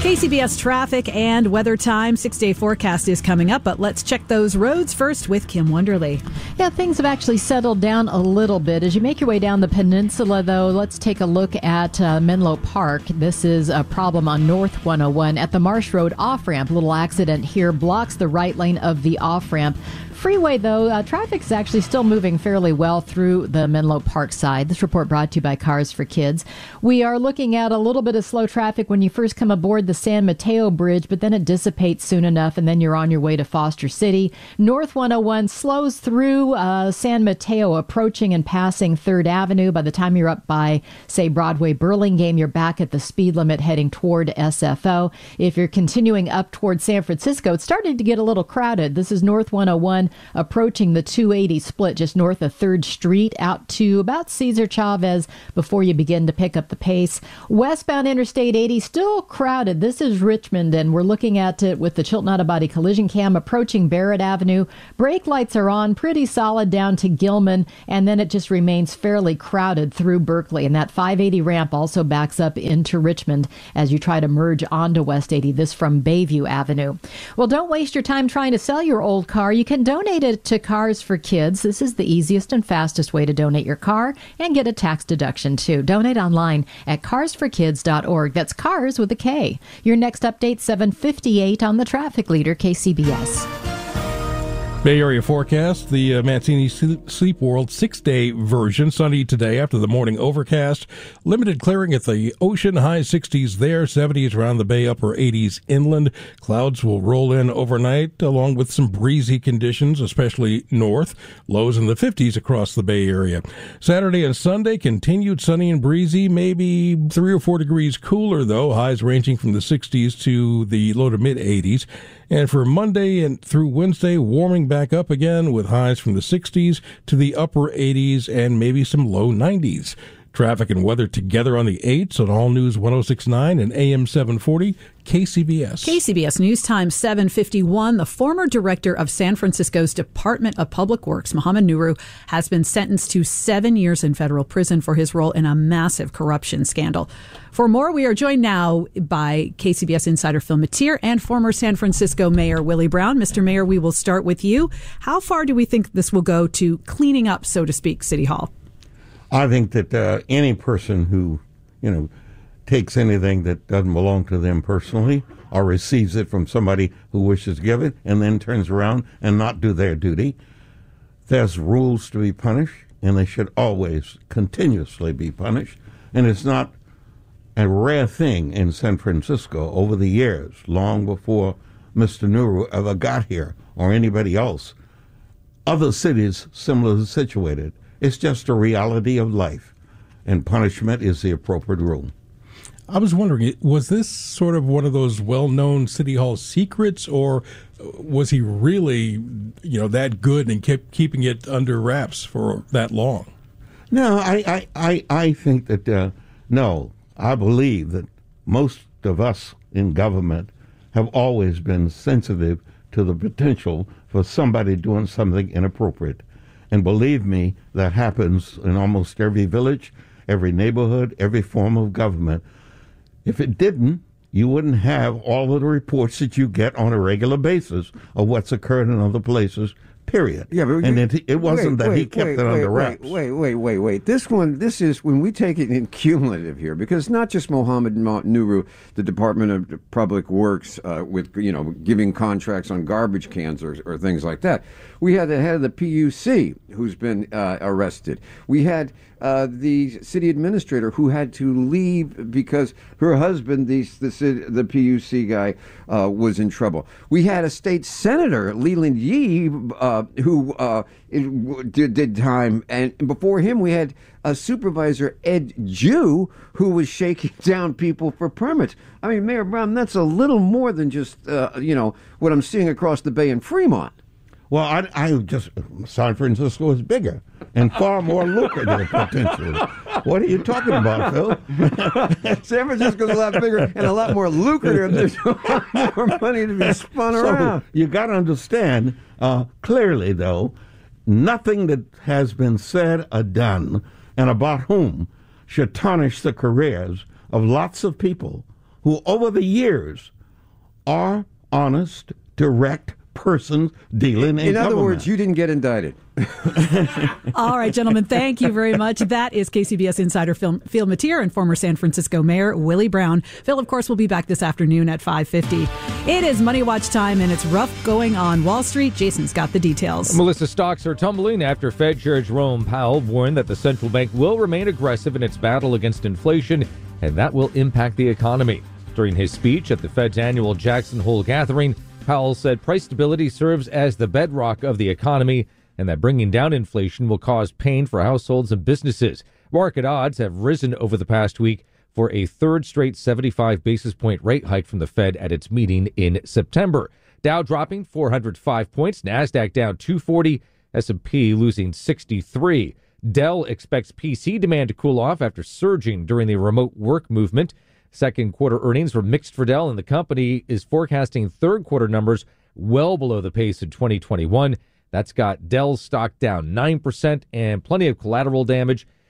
KCBS traffic and weather time. Six day forecast is coming up, but let's check those roads first with Kim Wonderly. Yeah, things have actually settled down a little bit. As you make your way down the peninsula, though, let's take a look at uh, Menlo Park. This is a problem on North 101 at the Marsh Road off ramp. Little accident here blocks the right lane of the off ramp freeway, though, uh, traffic is actually still moving fairly well through the Menlo Park side. This report brought to you by Cars for Kids. We are looking at a little bit of slow traffic when you first come aboard the San Mateo Bridge, but then it dissipates soon enough, and then you're on your way to Foster City. North 101 slows through uh, San Mateo, approaching and passing Third Avenue. By the time you're up by, say, Broadway Burlingame, you're back at the speed limit heading toward SFO. If you're continuing up toward San Francisco, it's starting to get a little crowded. This is North 101 approaching the 280 split just north of 3rd Street out to about Cesar Chavez before you begin to pick up the pace. Westbound Interstate 80 still crowded. This is Richmond, and we're looking at it with the Chilton Auto Body collision cam approaching Barrett Avenue. Brake lights are on, pretty solid down to Gilman, and then it just remains fairly crowded through Berkeley. And that 580 ramp also backs up into Richmond as you try to merge onto West 80. This from Bayview Avenue. Well, don't waste your time trying to sell your old car. You can donate donate it to Cars for Kids. This is the easiest and fastest way to donate your car and get a tax deduction too. Donate online at carsforkids.org. That's cars with a K. Your next update 758 on the traffic leader KCBS. Bay Area forecast, the uh, Mancini Sleep World six day version. Sunny today after the morning overcast. Limited clearing at the ocean, high 60s there, 70s around the bay, upper 80s inland. Clouds will roll in overnight along with some breezy conditions, especially north. Lows in the 50s across the Bay Area. Saturday and Sunday, continued sunny and breezy, maybe three or four degrees cooler though, highs ranging from the 60s to the low to mid 80s. And for Monday and through Wednesday, warming back up again with highs from the 60s to the upper 80s and maybe some low 90s. Traffic and weather together on the 8s on All News 1069 and AM 740 KCBS. KCBS News Time 751. The former director of San Francisco's Department of Public Works, Mohamed Nuru, has been sentenced to seven years in federal prison for his role in a massive corruption scandal. For more, we are joined now by KCBS insider Phil Matier and former San Francisco Mayor Willie Brown. Mr. Mayor, we will start with you. How far do we think this will go to cleaning up, so to speak, City Hall? I think that uh, any person who, you know, takes anything that doesn't belong to them personally or receives it from somebody who wishes to give it and then turns around and not do their duty, there's rules to be punished and they should always continuously be punished. And it's not a rare thing in San Francisco over the years, long before Mr. Nuru ever got here or anybody else. Other cities similarly situated it's just a reality of life, and punishment is the appropriate rule. I was wondering, was this sort of one of those well-known city hall secrets, or was he really, you know, that good and kept keeping it under wraps for that long? No, I, I, I, I think that uh, no, I believe that most of us in government have always been sensitive to the potential for somebody doing something inappropriate. And believe me, that happens in almost every village, every neighborhood, every form of government. If it didn't, you wouldn't have all of the reports that you get on a regular basis of what's occurred in other places Period. Yeah, but and it, it wasn't wait, that wait, he kept wait, it under wraps. Wait, wait, wait, wait. This one, this is when we take it in cumulative here, because not just Mohamed Nuru, the Department of Public Works, uh, with you know giving contracts on garbage cans or, or, things like that. We had the head of the PUC who's been uh, arrested. We had uh, the city administrator who had to leave because her husband, the the, the PUC guy, uh, was in trouble. We had a state senator, Leland Yee uh, who uh, did, did time, and before him we had a supervisor Ed Jew who was shaking down people for permits. I mean, Mayor Brown, that's a little more than just uh, you know what I'm seeing across the bay in Fremont. Well, I, I just San Francisco is bigger and far more lucrative potentially. What are you talking about, Phil? San Francisco's a lot bigger and a lot more lucrative. There's a lot more money to be spun so around. You got to understand uh, clearly, though, nothing that has been said or done and about whom should tarnish the careers of lots of people who, over the years, are honest, direct persons dealing in In other government. words, you didn't get indicted. All right, gentlemen, thank you very much. That is KCBS Insider Film, Phil Matier and former San Francisco Mayor Willie Brown. Phil, of course, will be back this afternoon at 5.50. It is Money Watch time, and it's rough going on Wall Street. Jason's got the details. Melissa stocks are tumbling after Fed Chair Jerome Powell warned that the central bank will remain aggressive in its battle against inflation, and that will impact the economy. During his speech at the Fed's annual Jackson Hole gathering, Powell said price stability serves as the bedrock of the economy and that bringing down inflation will cause pain for households and businesses. Market odds have risen over the past week for a third straight 75 basis point rate hike from the Fed at its meeting in September. Dow dropping 405 points, Nasdaq down 240, S&P losing 63. Dell expects PC demand to cool off after surging during the remote work movement. Second quarter earnings were mixed for Dell, and the company is forecasting third quarter numbers well below the pace in 2021. That's got Dell's stock down 9% and plenty of collateral damage.